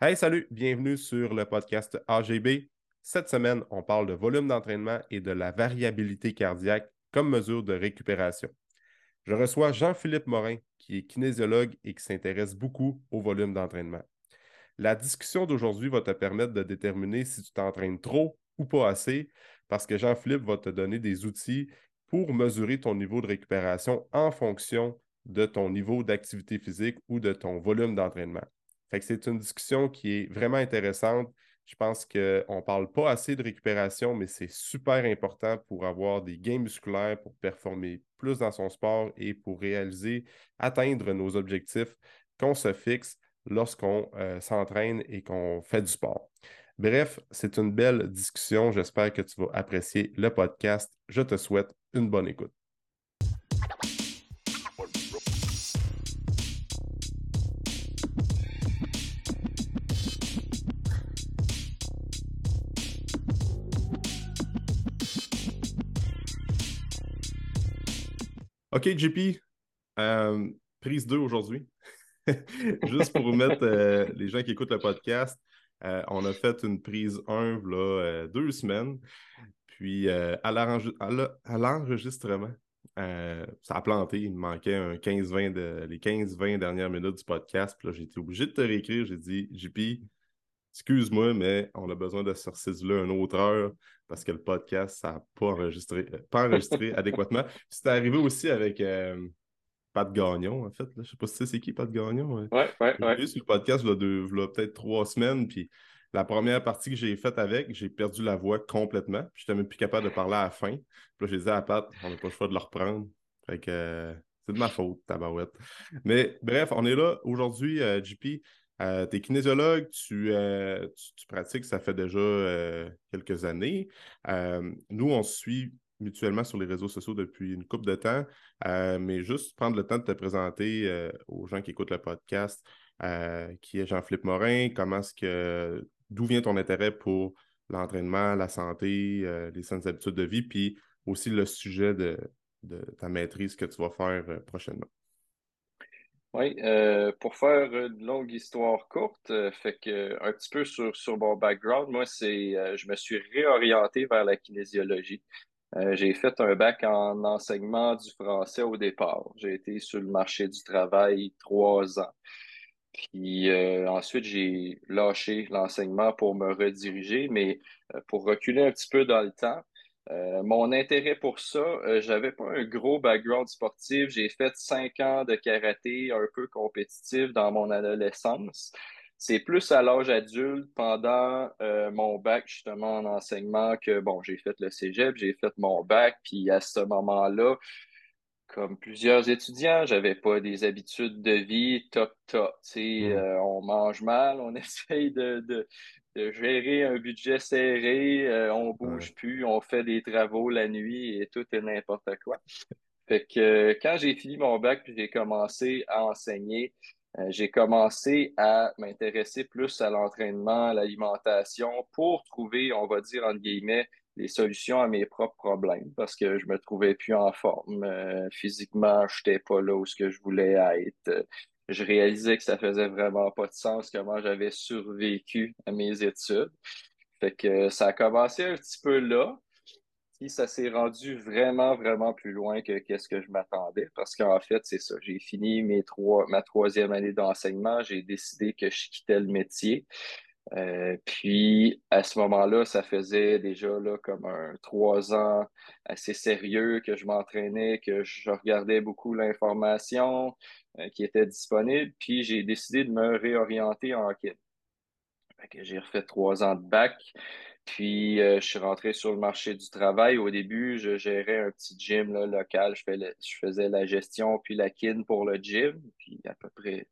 Hey, salut, bienvenue sur le podcast AGB. Cette semaine, on parle de volume d'entraînement et de la variabilité cardiaque comme mesure de récupération. Je reçois Jean-Philippe Morin, qui est kinésiologue et qui s'intéresse beaucoup au volume d'entraînement. La discussion d'aujourd'hui va te permettre de déterminer si tu t'entraînes trop ou pas assez, parce que Jean-Philippe va te donner des outils pour mesurer ton niveau de récupération en fonction de ton niveau d'activité physique ou de ton volume d'entraînement c'est une discussion qui est vraiment intéressante. Je pense qu'on ne parle pas assez de récupération, mais c'est super important pour avoir des gains musculaires, pour performer plus dans son sport et pour réaliser, atteindre nos objectifs qu'on se fixe lorsqu'on euh, s'entraîne et qu'on fait du sport. Bref, c'est une belle discussion. J'espère que tu vas apprécier le podcast. Je te souhaite une bonne écoute. OK, JP, euh, prise 2 aujourd'hui. Juste pour vous mettre euh, les gens qui écoutent le podcast, euh, on a fait une prise 1 là, deux semaines. Puis à l'enregistrement, ça a planté. Il me manquait un 15-20 de, les 15-20 dernières minutes du podcast. Puis là, j'ai été obligé de te réécrire. J'ai dit, JP, excuse-moi, mais on a besoin de sortir là une autre heure parce que le podcast, ça n'a pas enregistré, euh, pas enregistré adéquatement. C'est arrivé aussi avec euh, Pat Gagnon, en fait. Je ne sais pas si c'est qui Pat Gagnon. Oui, oui, oui. J'ai sur le podcast il y a, peut-être trois semaines, puis la première partie que j'ai faite avec, j'ai perdu la voix complètement. Je n'étais même plus capable de parler à la fin. Puis là, j'ai dit à Pat, on n'a pas le choix de le reprendre. Fait que euh, c'est de ma faute, tabarouette. Mais bref, on est là aujourd'hui, JP. Euh, tu es kinésiologue, euh, tu, pratiques, ça fait déjà euh, quelques années. nous, on se suit mutuellement sur les réseaux sociaux depuis une couple de temps, mais juste prendre le temps de te présenter aux gens qui écoutent le podcast, qui est Jean-Philippe Morin, comment est-ce que, d'où vient ton intérêt pour l'entraînement, la santé, les saines habitudes de vie, puis aussi le sujet de ta maîtrise que tu vas faire prochainement? Oui, euh, pour faire une longue histoire courte, euh, fait que un petit peu sur, sur mon background, moi, c'est euh, je me suis réorienté vers la kinésiologie. j'ai fait un bac en enseignement du français au départ. J'ai été sur le marché du travail trois ans. Puis ensuite, j'ai lâché l'enseignement pour me rediriger, mais pour reculer un petit peu dans le temps, euh, mon intérêt pour ça, euh, j'avais pas un gros background sportif. J'ai fait cinq ans de karaté un peu compétitif dans mon adolescence. C'est plus à l'âge adulte, pendant euh, mon bac justement en enseignement, que bon, j'ai fait le cégep, j'ai fait mon bac, puis à ce moment-là, comme plusieurs étudiants, j'avais pas des habitudes de vie top top. Tu mmh. on mange mal, on essaye de, de gérer un budget serré, euh, on bouge plus, on fait des travaux la nuit et tout est n'importe quoi. Fait que euh, quand j'ai fini mon bac puis j'ai commencé à enseigner, euh, j'ai commencé à m'intéresser plus à l'entraînement, à l'alimentation pour trouver, on va dire entre guillemets, des solutions à mes propres problèmes parce que je me trouvais plus en forme physiquement, je n'étais pas là où ce que je voulais être je réalisais que ça faisait vraiment pas de sens comment j'avais survécu à mes études. Fait que ça a commencé un petit peu là. Puis ça s'est rendu vraiment, vraiment plus loin que qu'est-ce que je m'attendais. Parce qu'en fait, c'est ça. J'ai fini mes trois, ma troisième année d'enseignement. J'ai décidé que je quittais le métier. Euh, puis à ce moment-là, ça faisait déjà là, comme un trois ans assez sérieux que je m'entraînais, que je regardais beaucoup l'information euh, qui était disponible. Puis j'ai décidé de me réorienter en hockey. J'ai refait trois ans de bac. Puis euh, je suis rentré sur le marché du travail. Au début, je gérais un petit gym local. Je, je faisais la gestion puis la kin pour le gym. Puis à peu près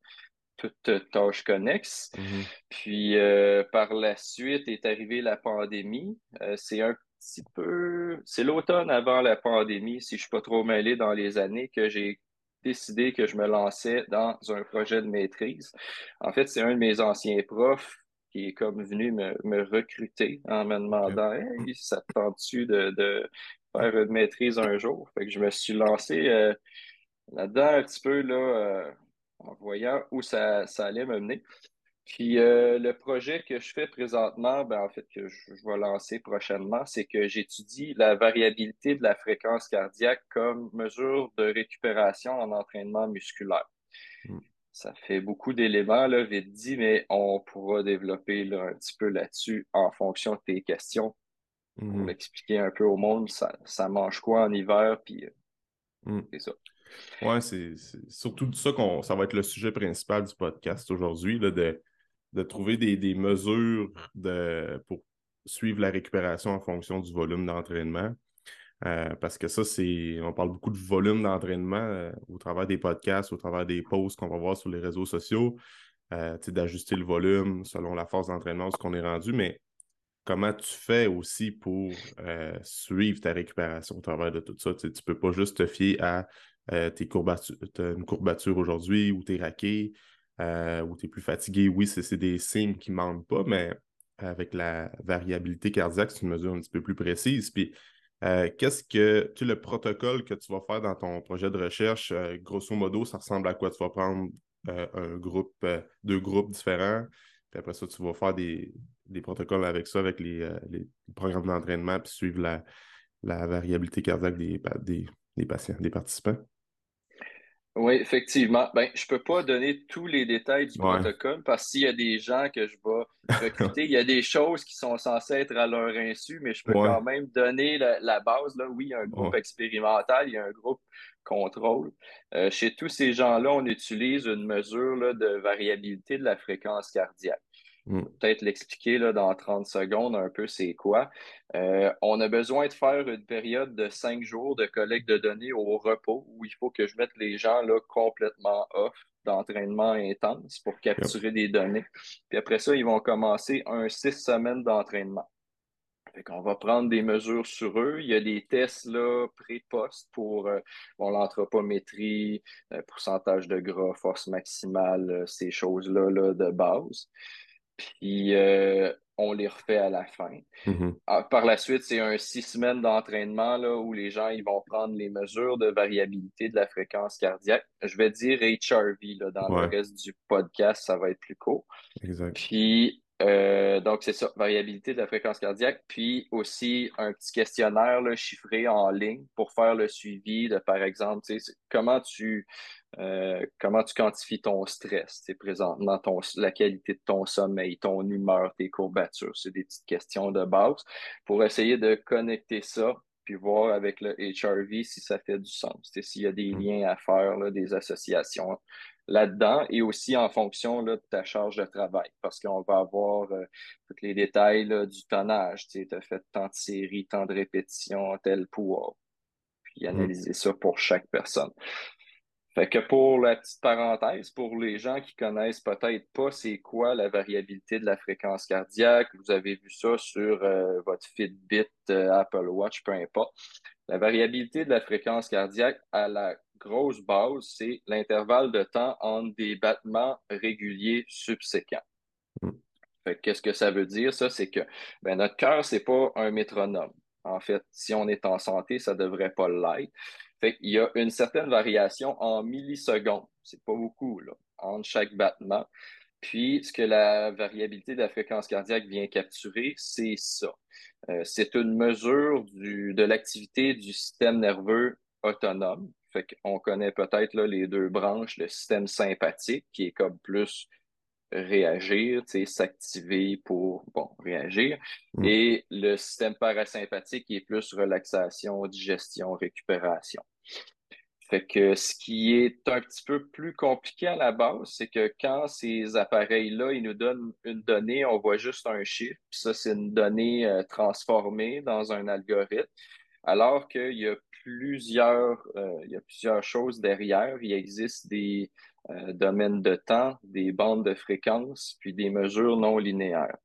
toute tâche connexe. Mm-hmm. Puis euh, par la suite est arrivée la pandémie. Euh, c'est un petit peu, c'est l'automne avant la pandémie, si je suis pas trop mêlé dans les années, que j'ai décidé que je me lançais dans un projet de maîtrise. En fait, c'est un de mes anciens profs qui est comme venu me, recruter en me demandant Hey, ça te tente-tu de, faire une maîtrise un jour? Fait que je me suis lancé euh, là-dedans un petit peu là, en voyant où ça, allait me mener. Puis euh, le projet que je fais présentement, ben, en fait, que je, vais lancer prochainement, c'est que j'étudie la variabilité de la fréquence cardiaque comme mesure de récupération en entraînement musculaire. Hmm. Ça fait beaucoup d'éléments, là, vite dit, mais on pourra développer un petit peu là-dessus en fonction de tes questions pour hmm. expliquer un peu au monde ça, ça mange quoi en hiver, puis euh, hmm. c'est ça. Oui, c'est surtout ça qu'on ça va être le sujet principal du podcast aujourd'hui, de, de trouver des, mesures de, pour suivre la récupération en fonction du volume d'entraînement. Euh, parce que ça, c'est. On parle beaucoup de volume d'entraînement euh, au travers des podcasts, au travers des posts qu'on va voir sur les réseaux sociaux, euh, d'ajuster le volume selon la force d'entraînement, ce qu'on est rendu, mais comment tu fais aussi pour suivre ta récupération au travers de tout ça? Tu ne peux pas juste te fier à tes courbatures, une courbature aujourd'hui ou tes raqués euh, ou tu es plus fatigué, oui, c'est des signes qui ne mentent pas, mais avec la variabilité cardiaque, c'est une mesure un petit peu plus précise. Puis, euh, qu'est-ce que tu le protocole que tu vas faire dans ton projet de recherche, euh, grosso modo, ça ressemble à quoi? Tu vas prendre un groupe, deux groupes différents, puis après ça, tu vas faire des, protocoles avec ça, avec les, programmes d'entraînement, puis suivre la, variabilité cardiaque des, des patients, des participants. Oui, effectivement. Ben, je peux pas donner tous les détails du protocole parce qu'il y a des gens que je vais recruter, il y a des choses qui sont censées être à leur insu, mais je peux quand même donner la, base. Là. Oui, il y a un groupe expérimental, il y a un groupe contrôle. Euh, chez tous ces gens-là, on utilise une mesure là, de variabilité de la fréquence cardiaque. Mm. Peut-être l'expliquer dans 30 secondes un peu c'est quoi. Euh, on a besoin de faire une période de cinq jours de collecte de données au repos où il faut que je mette les gens là, complètement off d'entraînement intense pour capturer des données. Puis après ça, ils vont commencer un six semaines d'entraînement. On va prendre des mesures sur eux. Il y a des tests là, pré-post pour euh, l'anthropométrie, euh, pourcentage de gras, force maximale, ces choses-là là, de base puis euh, on les refait à la fin. Mm-hmm. Ah, par la suite, c'est un six semaines d'entraînement où les gens ils vont prendre les mesures de variabilité de la fréquence cardiaque. Je vais dire HRV là, dans le reste du podcast, ça va être plus court. Exact. Puis euh, donc, c'est ça, variabilité de la fréquence cardiaque, puis aussi un petit questionnaire là, chiffré en ligne pour faire le suivi de, par exemple, comment tu, euh, comment tu quantifies ton stress, présentement, ton, la qualité de ton sommeil, ton humeur, tes courbatures. C'est des petites questions de base pour essayer de connecter ça puis voir avec le HRV si ça fait du sens, s'il y a des mm. liens à faire, là, des associations là-dedans et aussi en fonction là, de ta charge de travail parce qu'on va avoir euh, tous les détails du tonnage. Tu as fait tant de séries, tant de répétitions, tel poids. Puis mm. analyser ça pour chaque personne. Fait que pour la petite parenthèse, pour les gens qui connaissent peut-être pas c'est quoi la variabilité de la fréquence cardiaque, vous avez vu ça sur euh, votre Fitbit, euh, Apple Watch, peu importe. La variabilité de la fréquence cardiaque à la grosse base, c'est l'intervalle de temps entre des battements réguliers subséquents. Hmm. Qu'est-ce que ça veut dire? Ça, c'est que ben, notre cœur, c'est pas un métronome. En fait, si on est en santé, ça devrait pas l'être. Fait Il y a une certaine variation en millisecondes. C'est pas beaucoup, là, entre chaque battement. Puis, ce que la variabilité de la fréquence cardiaque vient capturer, c'est ça. Euh, c'est une mesure de l'activité du système nerveux autonome. Fait qu'on connaît peut-être les deux branches, le système sympathique qui est comme plus réagir, s'activer pour bon, réagir, mm. et le système parasympathique qui est plus relaxation, digestion, récupération. Fait que ce qui est un petit peu plus compliqué à la base, c'est que quand ces appareils-là, ils nous donnent une donnée, on voit juste un chiffre, puis ça, c'est une donnée euh, transformée dans un algorithme, alors qu'il y a plusieurs, euh, il y a plusieurs choses derrière. Il existe des euh, domaines de temps, des bandes de fréquences, puis des mesures non linéaires.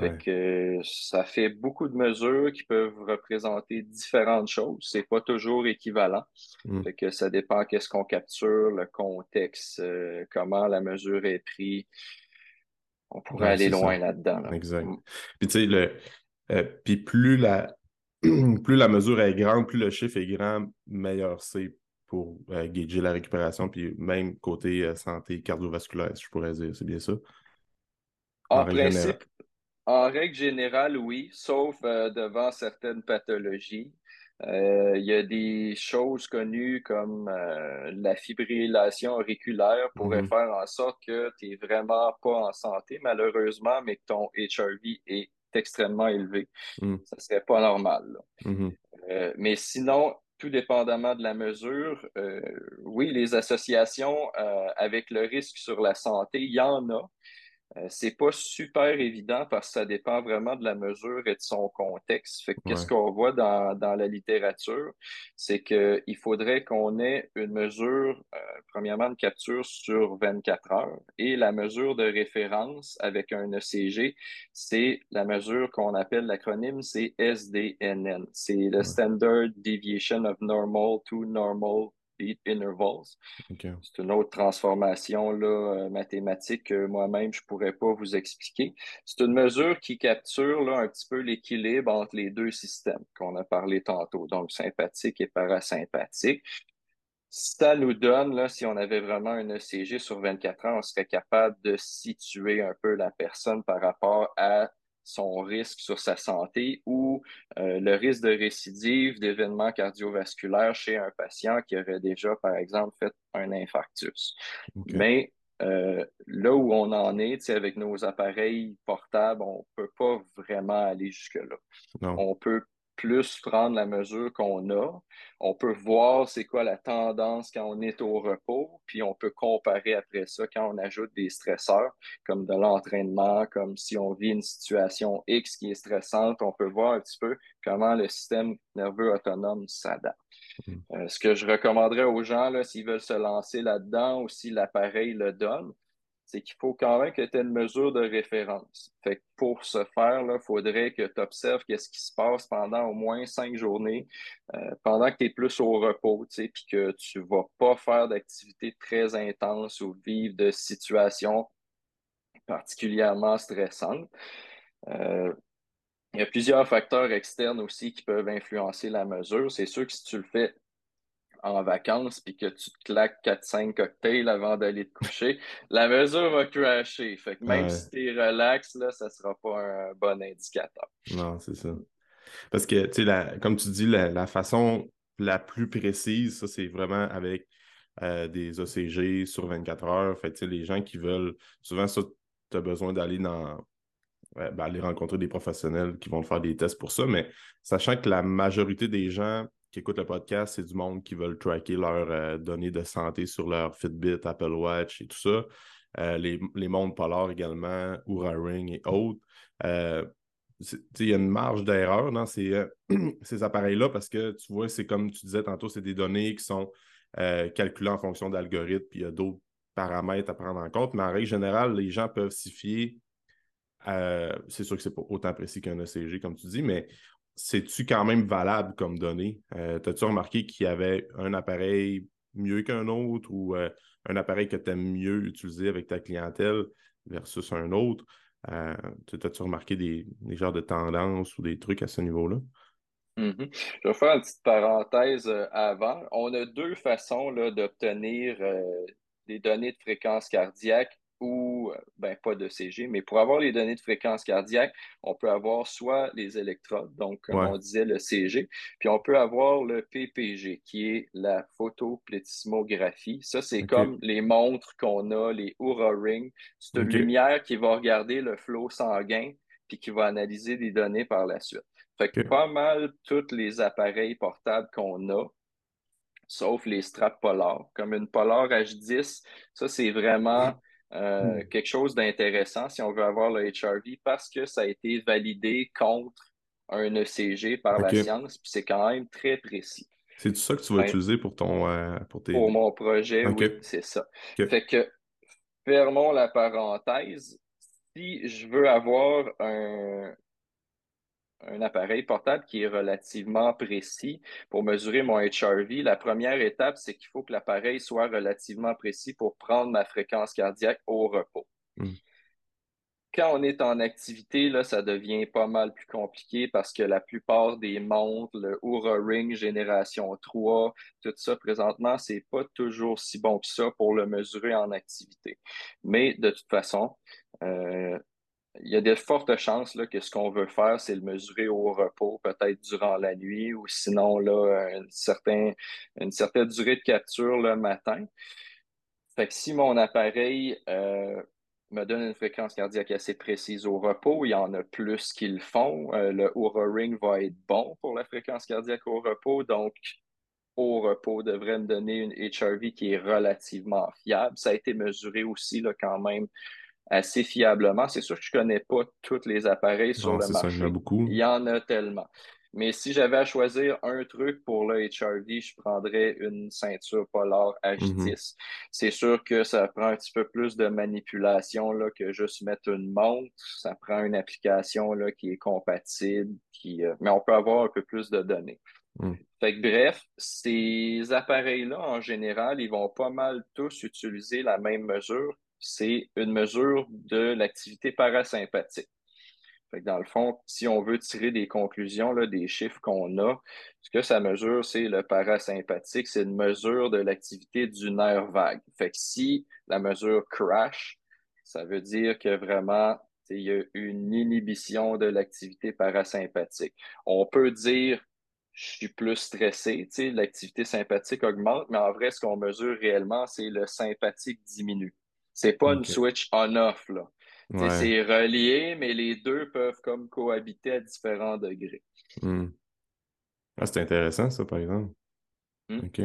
Fait que ça fait beaucoup de mesures qui peuvent représenter différentes choses. C'est pas toujours équivalent. Mm. Fait que ça dépend qu'est-ce qu'on capture, le contexte, euh, comment la mesure est prise. On pourrait aller loin là-dedans. Exact. Mm. Puis tu sais, le, puis plus la, plus la mesure est grande, plus le chiffre est grand, meilleur c'est pour euh, gager la récupération, puis même côté euh, santé cardiovasculaire, je pourrais dire, c'est bien ça? En, principe, en règle générale, oui, sauf euh, devant certaines pathologies. Euh, il y a des choses connues comme la fibrillation auriculaire pourrait mm-hmm. faire en sorte que tu n'es vraiment pas en santé, malheureusement, mais que ton HRV est extrêmement élevé. Mm. Ça ne serait pas normal. Mm-hmm. mais sinon, tout dépendamment de la mesure, oui, les associations avec le risque sur la santé, il y en a. Euh, c'est pas super évident parce que ça dépend vraiment de la mesure et de son contexte. Fait qu'est-ce qu'on voit dans, la littérature, c'est qu'il faudrait qu'on ait une mesure, euh, premièrement, de capture sur 24 heures et la mesure de référence avec un ECG, c'est la mesure qu'on appelle l'acronyme, c'est SDNN. C'est le Standard Deviation of Normal to Normal intervals. C'est une autre transformation là, euh, mathématique que moi-même, je ne pourrais pas vous expliquer. C'est une mesure qui capture là, un petit peu l'équilibre entre les deux systèmes qu'on a parlé tantôt, donc sympathique et parasympathique. Ça nous donne, là, si on avait vraiment un ECG sur 24 heures, on serait capable de situer un peu la personne par rapport à son risque sur sa santé ou euh, le risque de récidive d'événements cardiovasculaires chez un patient qui aurait déjà, par exemple, fait un infarctus. Mais euh, là où on en est, avec nos appareils portables, on ne peut pas vraiment aller jusque-là. On peut plus prendre la mesure qu'on a. On peut voir c'est quoi la tendance quand on est au repos, puis on peut comparer après ça quand on ajoute des stresseurs, comme de l'entraînement, comme si on vit une situation X qui est stressante, on peut voir un petit peu comment le système nerveux autonome s'adapte. Hmm. Euh, ce que je recommanderais aux gens, s'ils veulent se lancer là-dedans ou si l'appareil le donne, c'est qu'il faut quand même que tu aies une mesure de référence. Fait pour ce faire, il faudrait que tu observes qu'est-ce qui se passe pendant au moins cinq journées, euh, pendant que tu es plus au repos, puis que tu ne vas pas faire d'activités très intenses ou vivre de situations particulièrement stressantes. Euh, il y a plusieurs facteurs externes aussi qui peuvent influencer la mesure. C'est sûr que si tu le fais en vacances puis que tu te claques 4-5 cocktails avant d'aller te coucher, la mesure va crasher. Fait que même si tu es relax, là, ça sera pas un bon indicateur. Non, c'est ça. Parce que, tu sais, comme tu dis, la, façon la plus précise, ça, c'est vraiment avec euh, des OCG sur 24 heures. Fait les gens qui veulent, souvent, ça, tu as besoin d'aller dans. Ben, aller rencontrer des professionnels qui vont faire des tests pour ça, mais sachant que la majorité des gens qui écoutent le podcast, c'est du monde qui veulent tracker leurs euh, données de santé sur leur Fitbit, Apple Watch et tout ça. Euh, les, les, mondes polars également, Oura Ring et autres. Euh, il y a une marge d'erreur dans ces, ces appareils-là parce que tu vois, c'est comme tu disais tantôt, c'est des données qui sont calculées en fonction d'algorithmes, puis il y a d'autres paramètres à prendre en compte. Mais en règle générale, les gens peuvent s'y fier. c'est sûr que c'est pas autant précis qu'un ECG, comme tu dis, mais c'est-tu quand même valable comme donnée? Euh, T'as-tu remarqué qu'il y avait un appareil mieux qu'un autre ou euh, un appareil que tu aimes mieux utiliser avec ta clientèle versus un autre? Euh, T'as-tu remarqué des, genres de tendances ou des trucs à ce niveau-là? Mm-hmm. Je vais faire une petite parenthèse avant. On a deux façons d'obtenir des données de fréquence cardiaque ou euh, ben, pas de CG, mais pour avoir les données de fréquence cardiaque, on peut avoir soit les électrodes, donc comme on disait le CG, puis on peut avoir le PPG, qui est la photoplétismographie. Ça, c'est comme les montres qu'on a, les Oura Ring. C'est une lumière qui va regarder le flot sanguin puis qui va analyser des données par la suite. Fait que pas mal tous les appareils portables qu'on a, sauf les straps Polar. Comme une Polar H10, ça, c'est vraiment euh, hmm. quelque chose d'intéressant si on veut avoir le HRV parce que ça a été validé contre un ECG par la science, puis c'est quand même très précis. C'est tout ça que tu vas utiliser pour ton euh, pour, tes... pour mon projet, oui, c'est ça. Fait que fermons la parenthèse. Si je veux avoir un, un appareil portable qui est relativement précis pour mesurer mon HRV. La première étape, c'est qu'il faut que l'appareil soit relativement précis pour prendre ma fréquence cardiaque au repos. Hmm. Quand on est en activité, là, ça devient pas mal plus compliqué parce que la plupart des montres, le Oura Ring génération 3, tout ça présentement, c'est pas toujours si bon que ça pour le mesurer en activité. Mais de toute façon, euh, il y a de fortes chances là, que ce qu'on veut faire, c'est le mesurer au repos, peut-être durant la nuit, ou sinon là, une, une certaine durée de capture le matin. Fait que si mon appareil euh, me donne une fréquence cardiaque assez précise au repos, il y en a plus qui le font. Euh, le Oura Ring va être bon pour la fréquence cardiaque au repos, donc au repos devrait me donner une HRV qui est relativement fiable. Ça a été mesuré aussi là, quand même assez fiablement. C'est sûr que je ne connais pas tous les appareils sur le marché. il, y en a beaucoup. il y en a tellement. Mais si j'avais à choisir un truc pour le HRV, je prendrais une ceinture Polar H10. Mm-hmm. C'est sûr que ça prend un petit peu plus de manipulation là, que juste mettre une montre. Ça prend une application là, qui est compatible, qui, euh, mais on peut avoir un peu plus de données. Mm. Fait que, bref, ces appareils-là, en général, ils vont pas mal tous utiliser la même mesure c'est une mesure de l'activité parasympathique. dans le fond, si on veut tirer des conclusions là, des chiffres qu'on a, ce que ça mesure, c'est le parasympathique, c'est une mesure de l'activité du nerf vague. Fait si la mesure crash, ça veut dire que vraiment, il y a une inhibition de l'activité parasympathique. On peut dire je suis plus stressé, l'activité sympathique augmente, mais en vrai, ce qu'on mesure réellement, c'est le sympathique diminue. C'est pas une switch on-off, là. C'est relié, mais les deux peuvent comme cohabiter à différents degrés. Hmm. Ah, c'est intéressant, ça, par exemple. Hmm. OK.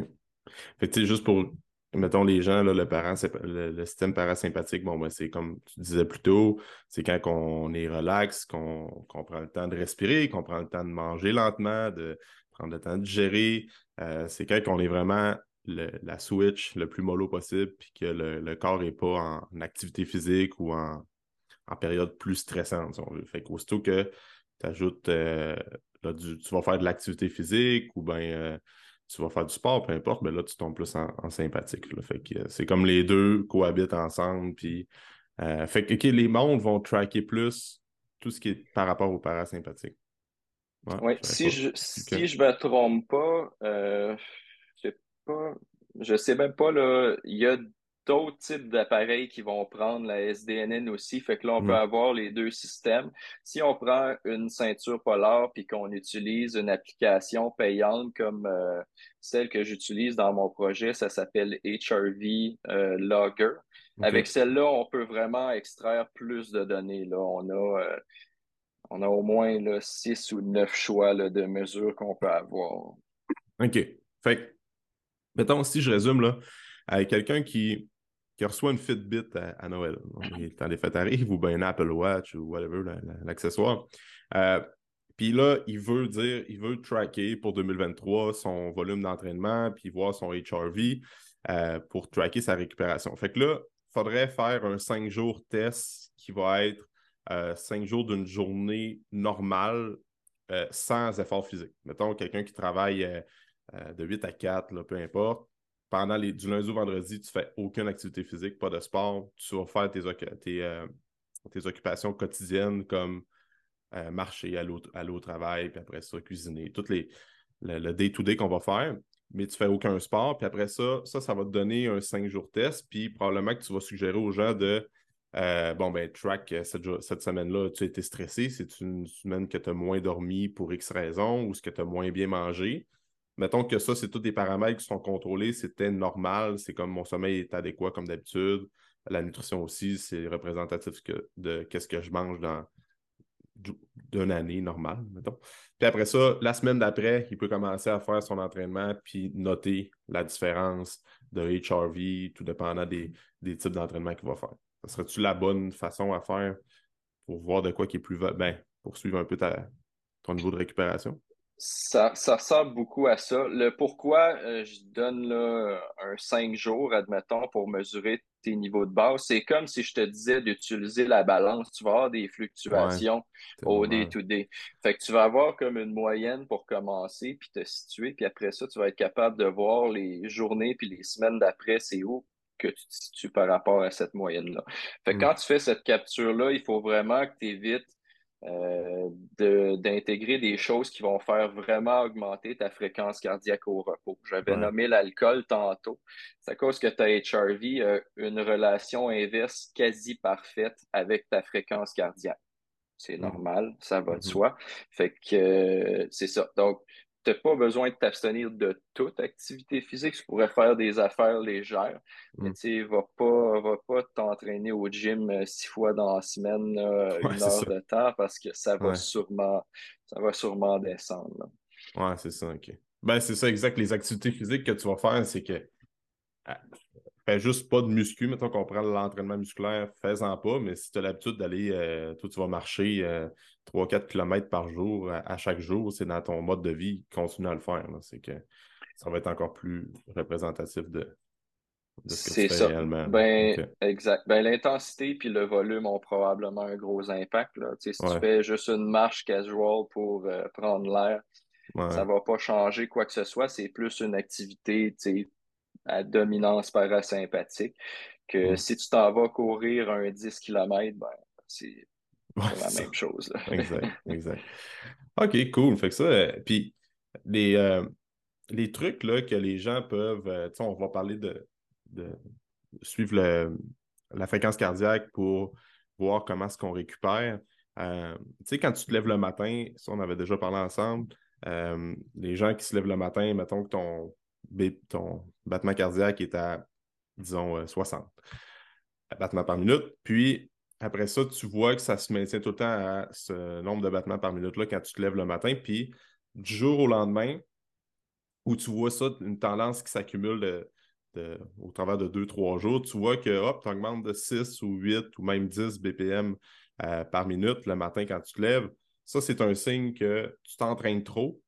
Fait que, juste pour, mettons, les gens, là, le, parent, le, système parasympathique, bon, ben, c'est comme tu disais plus tôt, c'est quand on est relax, qu'on prend le temps de respirer, qu'on prend le temps de manger lentement, de prendre le temps de gérer. Euh, c'est quand on est vraiment la switch le plus mollo possible, puis que le, corps n'est pas en, activité physique ou en, période plus stressante, si on veut. Fait qu'aussitôt que tu ajoutes, euh, tu vas faire de l'activité physique ou bien euh, tu vas faire du sport, peu importe, mais là, tu tombes plus en, sympathique. Fait que euh, c'est comme les deux cohabitent ensemble, puis fait que les mondes vont tracker plus tout ce qui est par rapport au parasympathique. oui, si, je, si je me trompe pas, pas, je sais même pas, là, il y a d'autres types d'appareils qui vont prendre la SDNN aussi. Fait que là, on peut mm. avoir les deux systèmes. Si on prend une ceinture polaire puis qu'on utilise une application payante comme euh, celle que j'utilise dans mon projet, ça s'appelle HRV euh, Logger. Avec celle-là, on peut vraiment extraire plus de données. Là. On a, euh, on a au moins là, six ou neuf choix de mesures qu'on peut avoir. OK. Fait mettons, si je résume, là, avec quelqu'un qui, qui reçoit une Fitbit à, Noël, quand les fêtes arrivent, ou bien un Apple Watch ou whatever, l'accessoire. Euh, puis là, il veut dire, il veut tracker pour 2023 son volume d'entraînement, puis voir son HRV euh, pour tracker sa récupération. Fait que là, il faudrait faire un 5 jours test qui va être 5 euh, jours d'une journée normale sans effort physique. Mettons, quelqu'un qui travaille euh, de 8 à 4, peu importe. Pendant les, du lundi au vendredi, tu ne fais aucune activité physique, pas de sport. Tu vas faire tes, euh, tes, occupations quotidiennes comme euh, marcher, aller au, travail, puis après ça, cuisiner. Tout les, le day-to-day qu'on va faire mais tu ne fais aucun sport. Puis après ça, ça, ça va te donner un 5 jours test. Puis probablement que tu vas suggérer aux gens de bon, ben, track cette, cette semaine-là, tu as été stressé. C'est une semaine que tu as moins dormi pour X raisons ou ce que tu as moins bien mangé. Mettons que ça, c'est tous des paramètres qui sont contrôlés, c'était normal, c'est comme mon sommeil est adéquat comme d'habitude. La nutrition aussi, c'est représentatif de qu'est-ce que je mange dans d'une année normale, mettons. Puis après ça, la semaine d'après, il peut commencer à faire son entraînement puis noter la différence de HRV, tout dépendant des, types d'entraînement qu'il va faire. Ça serait-tu la bonne façon à faire pour voir de quoi qui est plus... Ben, pour suivre un peu ton niveau de récupération? Ça, ça ressemble beaucoup à ça. Le pourquoi euh, je donne là, un 5 jours, admettons, pour mesurer tes niveaux de base, c'est comme si je te disais d'utiliser la balance. Tu vas avoir des fluctuations au day-to-day. Fait que tu vas avoir comme une moyenne pour commencer, puis te situer, puis après ça, tu vas être capable de voir les journées puis les semaines d'après, c'est où que tu te situes par rapport à cette moyenne-là. Fait que mm. quand tu fais cette capture-là, il faut vraiment que tu évites euh, d'intégrer des choses qui vont faire vraiment augmenter ta fréquence cardiaque au repos. J'avais nommé l'alcool tantôt. C'est à cause que ta HRV a une relation inverse quasi parfaite avec ta fréquence cardiaque. C'est mm. normal, ça va de mm-hmm. soi. Fait que euh, c'est ça. Donc, n'as pas besoin de t'abstenir de toute activité physique. Tu pourrais faire des affaires légères, mais mm. tu vas pas, va pas t'entraîner au gym euh, six fois dans la semaine, une heure de temps, parce que ça va sûrement ça va sûrement descendre. Ouais, c'est ça, OK. Ben, c'est ça, exact. Les activités physiques que tu vas faire, c'est que ah, fais juste pas de muscu, mettons qu'on prend l'entraînement musculaire, fais-en pas, mais si tu as l'habitude d'aller, euh, toi, tu vas marcher 3-4 euh, km par jour à, chaque jour, c'est dans ton mode de vie, continue à le faire. C'est que ça va être encore plus représentatif de, ce que tu fais ça. réellement. Ben, Exact. Ben, l'intensité puis le volume ont probablement un gros impact. Là. Si tu fais juste une marche casual pour euh, prendre l'air, ça ne va pas changer quoi que ce soit. C'est plus une activité à dominance parasympathique, que si tu t'en vas courir un 10 km, ben, c'est la même chose. exact, exact. OK, cool. Fait que ça, euh, puis les, euh, les trucs là, que les gens peuvent, euh, sais, on va parler de, de suivre la fréquence cardiaque pour voir comment est-ce qu'on récupère. tu sais, quand tu te lèves le matin, ça, on avait déjà parlé ensemble, les gens qui se lèvent le matin, mettons que ton, ton battement cardiaque est à, disons, 60 euh, battements par minute. Puis, après ça, tu vois que ça se maintient tout le temps à ce nombre de battements par minute-là quand tu te lèves le matin. Puis, du jour au lendemain, où tu vois ça, une tendance qui s'accumule au travers de 2-3 jours, tu vois que hop, tu augmentes de 6 ou 8 ou même 10 BPM euh, par minute le matin quand tu te lèves. Ça, c'est un signe que tu t'entraînes trop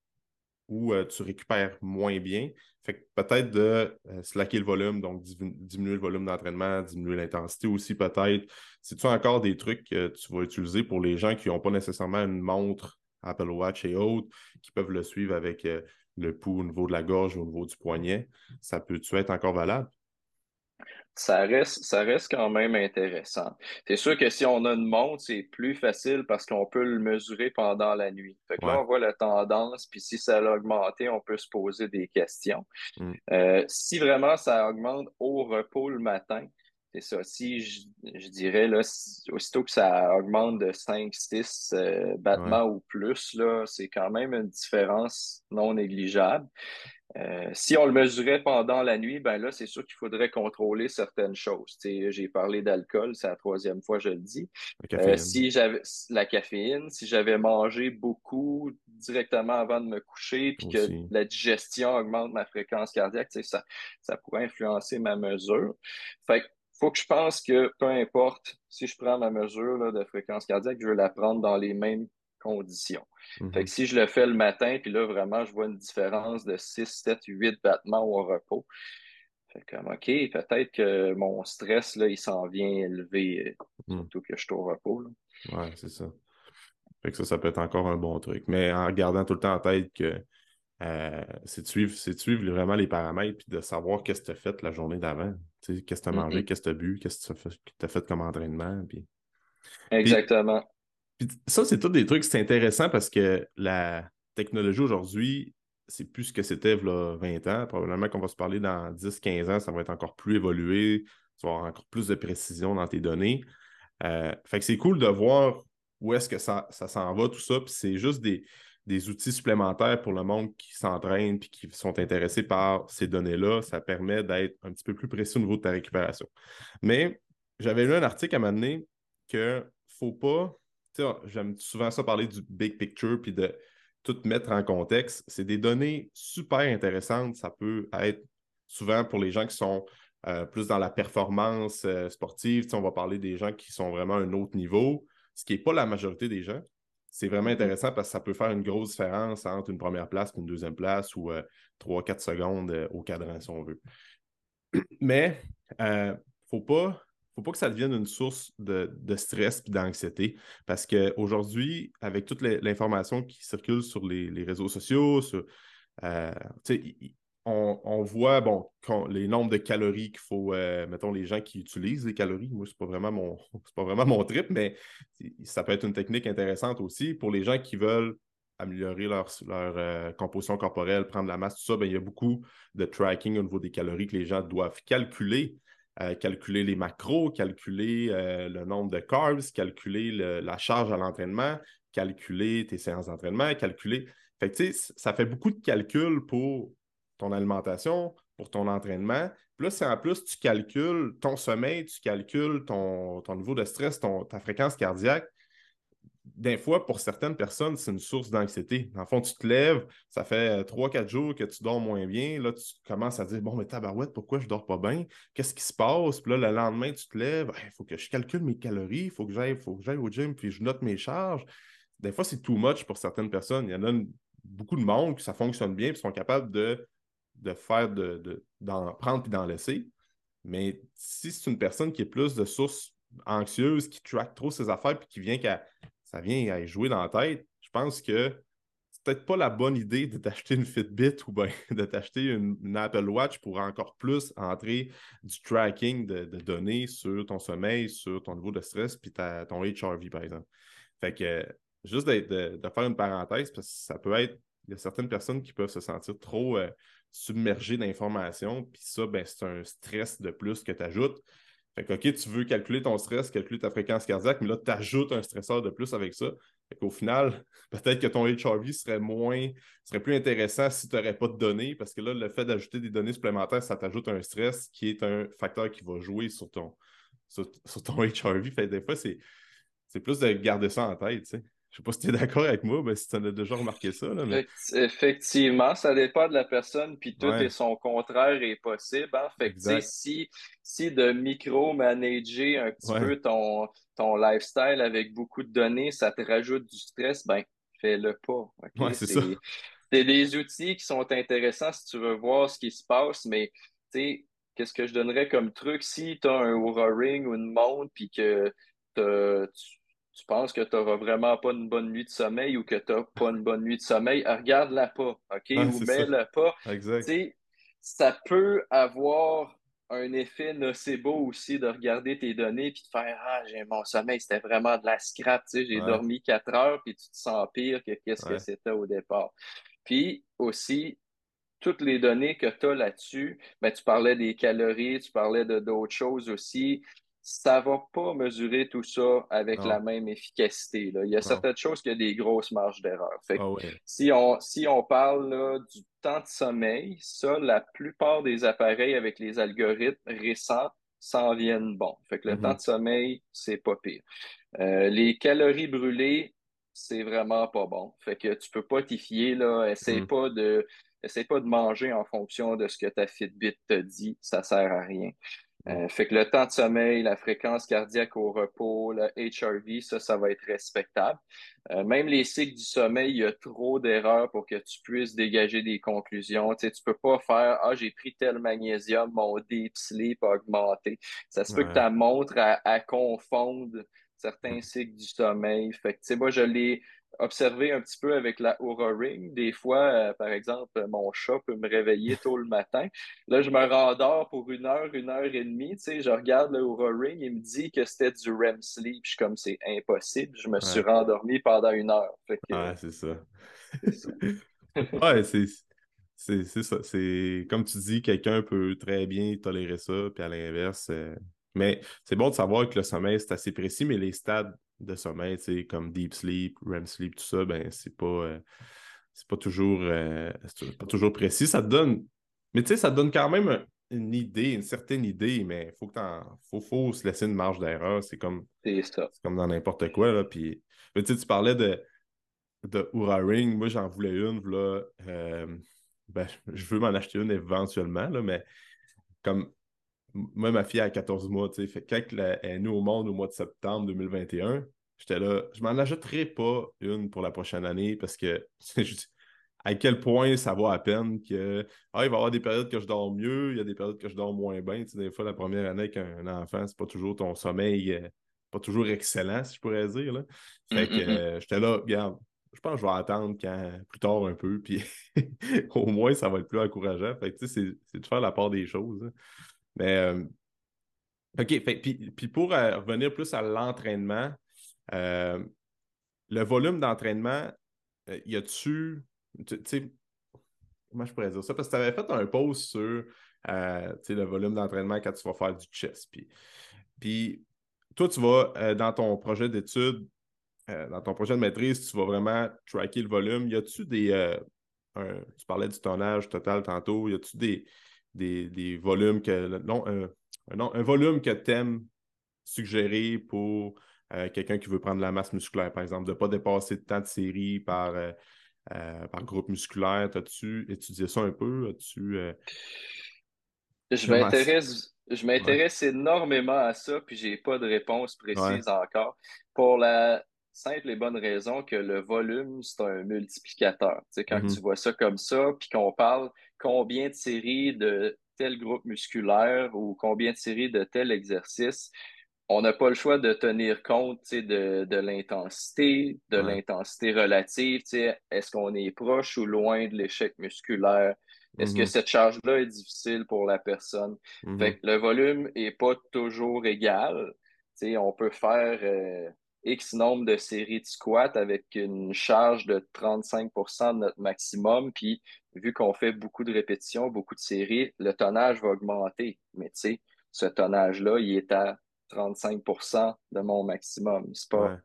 ou euh, tu récupères moins bien. Fait que peut-être de euh, slacker le volume, donc diminuer le volume d'entraînement, diminuer l'intensité aussi peut-être. C'est-tu encore des trucs que tu vas utiliser pour les gens qui n'ont pas nécessairement une montre Apple Watch et autres, qui peuvent le suivre avec euh, le pouls au niveau de la gorge ou au niveau du poignet? Ça peut-tu être encore valable? Ça reste, ça reste quand même intéressant. C'est sûr que si on a une montre, c'est plus facile parce qu'on peut le mesurer pendant la nuit. Fait que là, on voit la tendance, puis si ça a augmenté, on peut se poser des questions. Mm. Euh, si vraiment ça augmente au repos le matin, c'est ça. Si je, dirais, là, aussitôt que ça augmente de 5, 6 euh, battements ou plus, là, c'est quand même une différence non négligeable. Euh, si on le mesurait pendant la nuit, ben là, c'est sûr qu'il faudrait contrôler certaines choses. J'ai parlé d'alcool, c'est la troisième fois que je le dis. Euh, si j'avais la caféine, si j'avais mangé beaucoup directement avant de me coucher, puis que la digestion augmente ma fréquence cardiaque, ça, ça pourrait influencer ma mesure. Fait faut que je pense que peu importe si je prends ma mesure de fréquence cardiaque, je vais la prendre dans les mêmes conditions. Fait que mhm. si je le fais le matin, puis là, vraiment, je vois une différence de 6, 7, 8 battements au repos. Fait comme, OK, peut-être que mon stress, là, il s'en vient élevé, mhm. surtout que je suis au repos. Oui, c'est ça. Fait que ça, ça peut être encore un bon truc. Mais en gardant tout le temps en tête que euh, c'est de, suivre, suivre vraiment les paramètres puis de savoir qu'est-ce que tu as fait la journée d'avant. Qu'est-ce que tu as mangé, qu'est-ce que tu as bu, qu'est-ce que tu as fait, comme entraînement. Puis... Exactement ça, c'est tous des trucs, c'est intéressant parce que la technologie aujourd'hui, c'est plus ce que c'était il y a 20 ans. Probablement qu'on va se parler dans 10-15 ans, ça va être encore plus évolué. Tu vas avoir encore plus de précision dans tes données. Euh, fait que c'est cool de voir où est-ce que ça, s'en va, tout ça. Puis c'est juste des, outils supplémentaires pour le monde qui s'entraîne et qui sont intéressés par ces données-là. Ça permet d'être un petit peu plus précis au niveau de ta récupération. Mais j'avais lu un article à un moment donné que faut pas j'aime souvent ça parler du big picture puis de tout mettre en contexte. C'est des données super intéressantes. Ça peut être souvent pour les gens qui sont euh, plus dans la performance euh, sportive. on va parler des gens qui sont vraiment à un autre niveau, ce qui n'est pas la majorité des gens. C'est vraiment mm-hmm. intéressant parce que ça peut faire une grosse différence entre une première place et une deuxième place ou 3-4 euh, secondes au cadran, si on veut. Mais il ne faut pas faut pas que ça devienne une source de, stress et d'anxiété. Parce qu'aujourd'hui, avec toute l'information qui circule sur les, réseaux sociaux, euh, on, voit bon, les nombres de calories qu'il faut, euh, mettons, les gens qui utilisent les calories. Moi, ce n'est pas, vraiment mon, pas vraiment mon trip, mais ça peut être une technique intéressante aussi pour les gens qui veulent améliorer leur, euh, composition corporelle, prendre la masse, tout ça. Ben, il y a beaucoup de tracking au niveau des calories que les gens doivent calculer. Euh, calculer les macros, calculer le nombre de carbs, calculer la charge à l'entraînement, calculer tes séances d'entraînement, calculer. Fait que, ça fait beaucoup de calculs pour ton alimentation, pour ton entraînement. Puis là, c'est en plus, tu calcules ton sommeil, tu calcules ton, niveau de stress, ton, ta fréquence cardiaque. Des fois, pour certaines personnes, c'est une source d'anxiété. Dans le fond, tu te lèves, ça fait 3-4 jours que tu dors moins bien. Là, tu commences à dire Bon, mais tabarouette, pourquoi je dors pas bien? Qu'est-ce qui se passe? Puis là, le lendemain, tu te lèves, il faut que je calcule mes calories, il faut que j'aille au gym, puis je note mes charges. Des fois, c'est too much pour certaines personnes. Il y en a beaucoup de monde qui ça fonctionne bien, puis sont capables de de faire, de, d'en prendre et d'en laisser. Mais si c'est une personne qui est plus de source anxieuse, qui traque trop ses affaires puis qui vient qu'à ça vient à jouer dans la tête, je pense que c'est peut-être pas la bonne idée de t'acheter une Fitbit ou bien de t'acheter une, Apple Watch pour encore plus entrer du tracking de, données sur ton sommeil, sur ton niveau de stress puis ton HRV, par exemple. Fait que juste de, faire une parenthèse, parce que ça peut être, il y a certaines personnes qui peuvent se sentir trop euh, submergé d'informations. Puis ça, ben, c'est un stress de plus que tu ajoutes. Fait que, OK, tu veux calculer ton stress, calculer ta fréquence cardiaque, mais là, tu ajoutes un stresseur de plus avec ça. Fait qu'au final, peut-être que ton HRV serait moins, serait plus intéressant si tu n'aurais pas de données, parce que là, le fait d'ajouter des données supplémentaires, ça t'ajoute un stress qui est un facteur qui va jouer sur ton, sur, ton HRV. Fait des fois, c'est, plus de garder ça en tête. Je ne sais pas si tu es d'accord avec moi, mais si tu as déjà remarqué ça. Effectivement, ça dépend de la personne, puis tout et son contraire est possible. Hein? Fait que, si, si de micro-manager un petit peu ton, ton lifestyle avec beaucoup de données, ça te rajoute du stress, ben fais-le pas. c'est ça. C'est des outils qui sont intéressants si tu veux voir ce qui se passe, mais qu'est-ce que je donnerais comme truc? Si tu as un Oura Ring ou une montre, puis que tu tu penses que tu n'auras vraiment pas une bonne nuit de sommeil ou que tu n'as pas une bonne nuit de sommeil, regarde-la pas, OK? ou mets-la pas. Exact. ça peut avoir un effet nocebo aussi de regarder tes données puis de faire Ah, j'ai mon sommeil, c'était vraiment de la scrap, j'ai dormi quatre heures puis tu te sens pire que qu'est-ce que c'était au départ. Puis aussi, toutes les données que tu as là-dessus, ben, tu parlais des calories, tu parlais de d'autres choses aussi ça ne va pas mesurer tout ça avec la même efficacité. Il y a certaines choses qui ont des grosses marges d'erreur. Ah si, on, si on parle du temps de sommeil, ça, la plupart des appareils avec les algorithmes récents s'en viennent bons. Fait que le temps de sommeil, c'est pas pire. Euh, les calories brûlées, c'est vraiment pas bon. Fait que tu peux pas t'y fier, là. Essaye mm-hmm. pas de. Essaye pas de manger en fonction de ce que ta Fitbit te dit, ça sert à rien. Euh, fait que le temps de sommeil, la fréquence cardiaque au repos, le HRV, ça, ça va être respectable. Euh, même les cycles du sommeil, il y a trop d'erreurs pour que tu puisses dégager des conclusions. Tu sais, tu peux pas faire Ah, j'ai pris tel magnésium, mon deep sleep a augmenté. Ça se peut que ta montre à, à confondre certains cycles du sommeil. Fait que, tu sais, moi, je l'ai observer un petit peu avec la Aura Ring. Des fois, euh, par exemple, mon chat peut me réveiller tôt le matin. Là, je me rendors pour une heure, une heure et demie. Tu sais, je regarde le Aura Ring, il me dit que c'était du REM sleep. Je suis comme, c'est impossible. Je me suis rendormi pendant une heure. ouais, c'est ça. ouais, c'est... C'est ça. C'est comme tu dis, quelqu'un peut très bien tolérer ça, puis à l'inverse. Euh, mais c'est bon de savoir que le sommeil, c'est assez précis, mais les stades de sommeil, comme deep sleep, REM sleep, tout ça, ben c'est pas, euh, c'est pas toujours euh, pas toujours précis. Ça te donne. Mais tu sais, ça te donne quand même une idée, une certaine idée, mais il faut, que faut, faut se laisser une marge d'erreur. C'est comme. comme dans n'importe quoi. Là, puis, tu parlais de, de Oura Ring. Moi, j'en voulais une. Là, euh, ben, je veux m'en acheter une éventuellement, là, mais comme moi, ma fille a 14 mois, tu sais, fait quand elle est née au monde au mois de septembre 2021, j'étais là, je m'en achèterai pas une pour la prochaine année parce que à quel point ça va à peine que ah, il va y avoir des périodes que je dors mieux, il y a des périodes que je dors moins bien. Tu sais, des fois, la première année avec un enfant, c'est pas toujours ton sommeil, euh, pas toujours excellent, si je pourrais dire. Là. Fait que euh, j'étais là, regarde, je pense que je vais attendre quand, plus tard un peu, puis au moins, ça va être plus encourageant. Fait tu sais, c'est de faire la part des choses. Hein. Mais, euh, OK, puis, pour euh, revenir plus à l'entraînement, euh, le volume d'entraînement, y a-tu, tu sais, comment je pourrais dire ça? Parce que tu avais fait un post sur le volume d'entraînement quand tu vas faire du chess. Puis, puis toi, tu vas, dans ton projet d'études, dans ton projet de maîtrise, tu vas vraiment tracker le volume. Y a-tu des. Tu parlais du tonnage total tantôt. Y a-tu des, des, volumes que. Non, un, volume que tu aimes suggérer pour euh, quelqu'un qui veut prendre la masse musculaire, par exemple, de ne pas dépasser de temps de série par, par groupe musculaire. As-tu étudié ça un peu? As-tu. Je m'intéresse. Je m'intéresse énormément à ça, puis j'ai pas de réponse précise encore. Pour la simple et bonne raison que le volume, c'est un multiplicateur. Tu quand mm-hmm. tu vois ça comme ça, puis qu'on parle combien de séries de tel groupe musculaire ou combien de séries de tel exercice, on n'a pas le choix de tenir compte de, de l'intensité, de l'intensité relative. Est-ce qu'on est proche ou loin de l'échec musculaire? Est-ce que mm-hmm. cette charge-là est difficile pour la personne? Mm-hmm. le volume n'est pas toujours égal. on peut faire euh, X nombre de séries de squats avec une charge de 35% de notre maximum. Puis, vu qu'on fait beaucoup de répétitions, beaucoup de séries, le tonnage va augmenter. Mais tu sais, ce tonnage-là, il est à 35% de mon maximum. C'est pas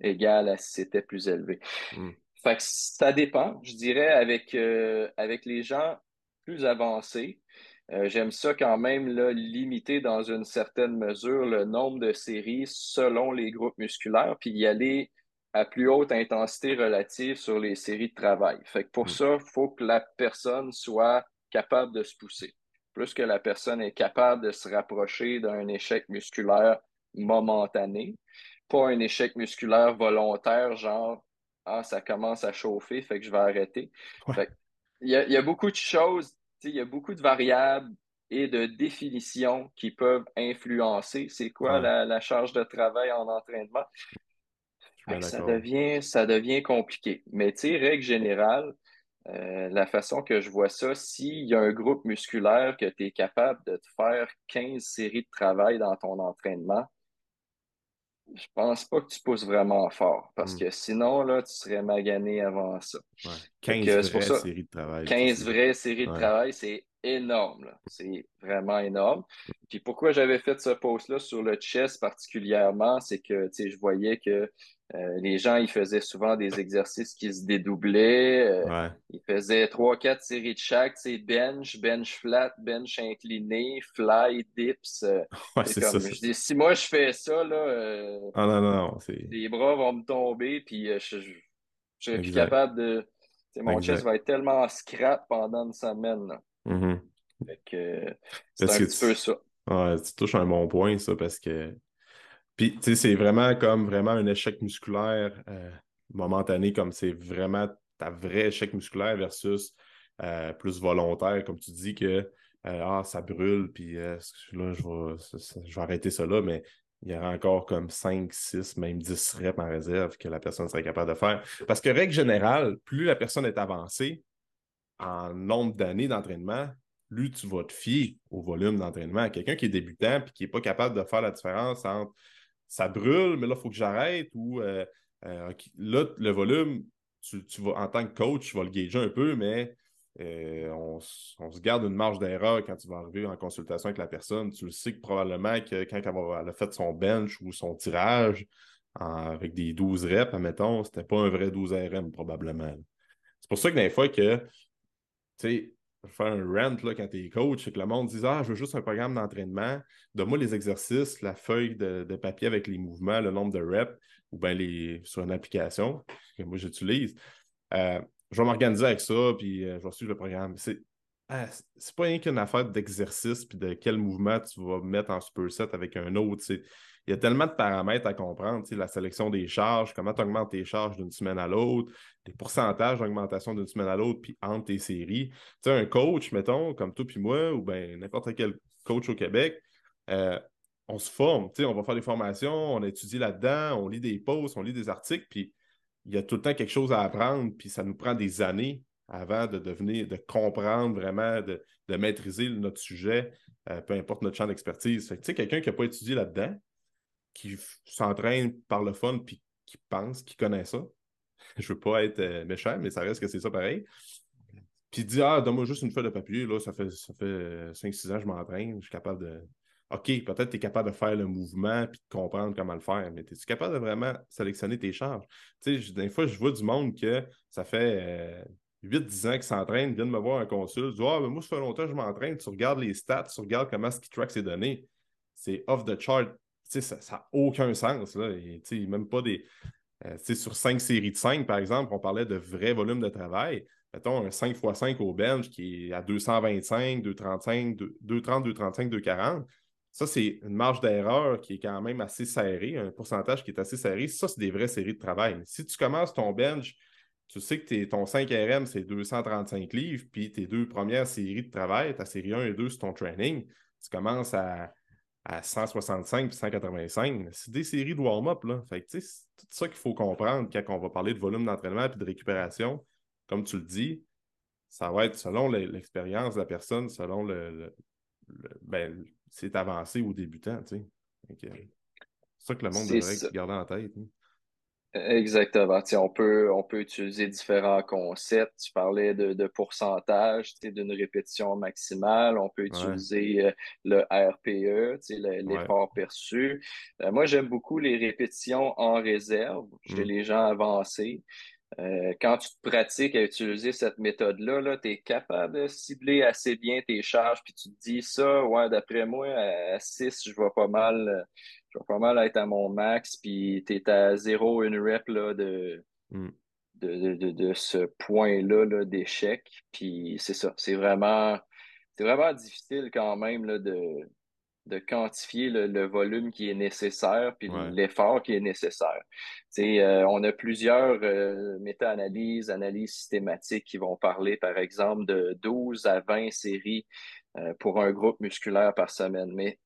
égal à si c'était plus élevé. Hmm. Fait que ça dépend, je dirais, avec, euh, avec les gens plus avancés. Euh, j'aime ça quand même là, limiter dans une certaine mesure le nombre de séries selon les groupes musculaires, puis y aller à plus haute intensité relative sur les séries de travail. Fait que pour mm. ça, il faut que la personne soit capable de se pousser. Plus que la personne est capable de se rapprocher d'un échec musculaire momentané, pas un échec musculaire volontaire, genre Ah, ça commence à chauffer, fait que je vais arrêter. il y, a, il y a beaucoup de choses il y a beaucoup de variables et de définitions qui peuvent influencer c'est quoi la, charge de travail en entraînement. Ça devient, ça devient compliqué. Mais tu sais, règle générale, euh, la façon que je vois ça, s'il y a un groupe musculaire que tu es capable de te faire 15 séries de travail dans ton entraînement, je pense pas que tu pousses vraiment fort parce hmm. que sinon, là, tu serais magané avant ça. 15 vraies séries de travail. 15 vraies séries de travail, c'est énorme. C'est vraiment énorme. Puis pourquoi j'avais fait ce post-là sur le chess particulièrement, c'est que je voyais que euh, les gens, ils faisaient souvent des exercices qui se dédoublaient. Euh, ils faisaient trois, quatre séries de chaque, c'est bench, bench flat, bench incliné, fly, dips. Euh, c'est comme, je dis, si moi je fais ça, là, ah, non, non, les bras vont me tomber, puis je, je, serais plus capable de. Mon chest va être tellement scrap pendant une semaine. Mm-hmm. c'est un petit peu ça. Ouais, tu touches un bon point, ça, parce que puis, tu sais, c'est vraiment comme vraiment un échec musculaire euh, momentané, comme c'est vraiment ta vrai échec musculaire versus euh, plus volontaire, comme tu dis que euh, ah, ça brûle, puis là, je vais, arrêter ça là, mais il y aura encore comme 5, 6, même 10 reps en réserve que la personne serait capable de faire. Parce que, règle générale, plus la personne est avancée en nombre d'années d'entraînement, plus tu vas te fier au volume d'entraînement. Quelqu'un qui est débutant et qui n'est pas capable de faire la différence entre ça brûle, mais là, il faut que j'arrête. Ou euh, euh, là, le volume, tu, vas, en tant que coach, tu vas le gager un peu, mais euh, on, se garde une marge d'erreur quand tu vas arriver en consultation avec la personne. Tu le sais que probablement que quand elle, a fait son bench ou son tirage avec des 12 reps, admettons, c'était pas un vrai 12 RM probablement. C'est pour ça que des fois que, tu sais, faire un rent là, quand tu es coach, c'est que le monde dit Ah, je veux juste un programme d'entraînement, donne-moi les exercices, la feuille de, papier avec les mouvements, le nombre de reps, ou bien les, sur une application que moi j'utilise. Euh, je vais m'organiser avec ça, puis euh, je vais suivre le programme. C'est ah, c'est pas rien qu'une affaire d'exercice, puis de quel mouvement tu vas mettre en superset avec un autre il y a tellement de paramètres à comprendre, la sélection des charges, comment tu augmentes tes charges d'une semaine à l'autre, les pourcentages d'augmentation d'une semaine à l'autre, puis entre tes séries. Tu un coach, mettons, comme toi puis moi, ou bien n'importe quel coach au Québec, euh, on se forme, on va faire des formations, on étudie là-dedans, on lit des posts, on lit des articles, puis il y a tout le temps quelque chose à apprendre, puis ça nous prend des années avant de devenir, de comprendre vraiment, de, maîtriser notre sujet, euh, peu importe notre champ d'expertise. Tu sais, quelqu'un qui n'a pas étudié là-dedans, qui s'entraîne par le fun, puis qui pense, qui connaît ça. Je veux pas être euh, méchant, mais ça reste que c'est ça pareil. Puis dit Ah, donne-moi juste une feuille de papier, là, ça fait, ça fait 5-6 ans que je m'entraîne, je suis capable de. OK, peut-être tu es capable de faire le mouvement puis de comprendre comment le faire, mais es-tu capable de vraiment sélectionner tes charges? Tu sais, des fois, je vois du monde que ça fait 8-10 euh, ans qu'ils s'entraîne, viennent me voir un consul, dis Ah, mais moi, ça fait longtemps que je m'entraîne, tu regardes les stats, tu regardes comment ce qui track ses données. C'est off the chart. Ça n'a aucun sens. Même pas des. Euh, sur 5 séries de 5, par exemple, on parlait de vrai volume de travail mettons, un 5 x 5 au bench qui est à 225, 235, 230, 235, 240, ça, c'est une marge d'erreur qui est quand même assez serrée, un pourcentage qui est assez serré. Ça, c'est des vraies séries de travail. Si tu commences ton bench, tu sais que ton 5RM, c'est 235 livres, puis tes deux premières séries de travail, ta série 1 et 2, c'est ton training, tu commences à, 165 puis 185. C'est des séries de warm-up. c'est tout ça qu'il faut comprendre quand on va parler de volume d'entraînement et de récupération comme tu le dis, ça va être selon l'expérience de la personne, selon le, ben, c'est avancé ou débutant. Tu sais. C'est ça que le monde devrait garder en tête. Hein. Exactement. on, peut, on peut utiliser différents concepts. Tu parlais de, de pourcentage d'une répétition maximale. On peut utiliser euh, le RPE, l'effort perçu. Euh, moi, j'aime beaucoup les répétitions en réserve chez mmh. les gens avancés. Euh, quand tu te pratiques à utiliser cette méthode-là, tu es capable de cibler assez bien tes charges, puis tu te dis ça, ouais, d'après moi, à 6, je vais pas mal, pas mal être à mon max, puis tu es à 0, une rep là, de, mm. de, de, de, ce point-là d'échec. Puis c'est ça, c'est vraiment, c'est vraiment difficile quand même là, de, de quantifier le, volume qui est nécessaire puis l'effort qui est nécessaire. Euh, on a plusieurs euh, méta-analyses, analyses systématiques qui vont parler, par exemple, de 12 à 20 séries euh, pour un groupe musculaire par semaine. Mais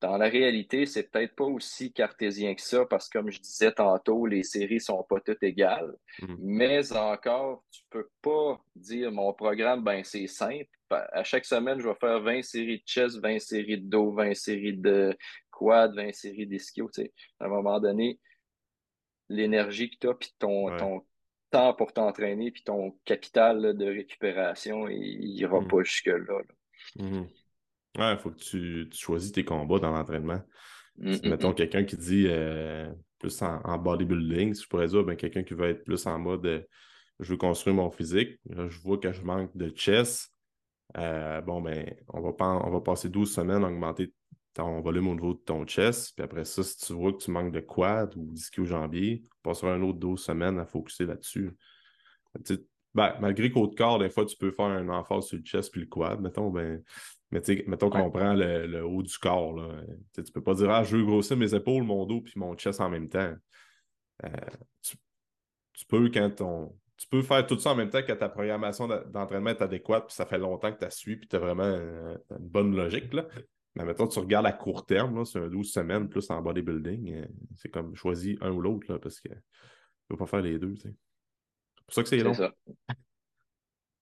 dans la réalité, c'est peut-être pas aussi cartésien que ça parce que, comme je disais tantôt, les séries sont pas toutes égales. Mm-hmm. Mais encore, tu peux pas dire mon programme, ben c'est simple. À chaque semaine, je vais faire 20 séries de chest, 20 séries de dos, 20 séries de quad, 20 séries d'ischio. À un moment donné, l'énergie que tu as, puis ton, ton temps pour t'entraîner, puis ton capital de récupération, il n'ira mm-hmm. pas jusque-là. Mm-hmm. Ouais, il faut que tu, tu, choisis tes combats dans l'entraînement. Mettons quelqu'un qui dit euh, plus en, bodybuilding, si je pourrais dire, ben, quelqu'un qui veut être plus en mode euh, je veux construire mon physique, je vois que je manque de chest. Euh, bon, ben, on va, on va passer 12 semaines à augmenter ton volume au niveau de ton chest. Puis après ça, si tu vois que tu manques de quad ou d'ischio jambier, on passera un autre 12 semaines à focuser là-dessus. Ben, malgré qu'au corps, des fois, tu peux faire un emphase sur le chest puis le quad, mettons, ben, mais mettons qu'on prend le, haut du corps. Là. Tu peux pas dire Ah, je veux grossir mes épaules, mon dos puis mon chest en même temps. Euh, tu, peux quand ton. Tu peux faire tout ça en même temps que ta programmation d'entraînement est adéquate, puis ça fait longtemps que tu as suivi, puis tu as vraiment une, bonne logique. Là. Mais mettons, tu regardes à court terme, c'est un 12 semaines plus en bodybuilding. Euh, c'est comme choisis un ou l'autre, parce que tu ne peux pas faire les deux. C'est pour ça que c'est long. Ça.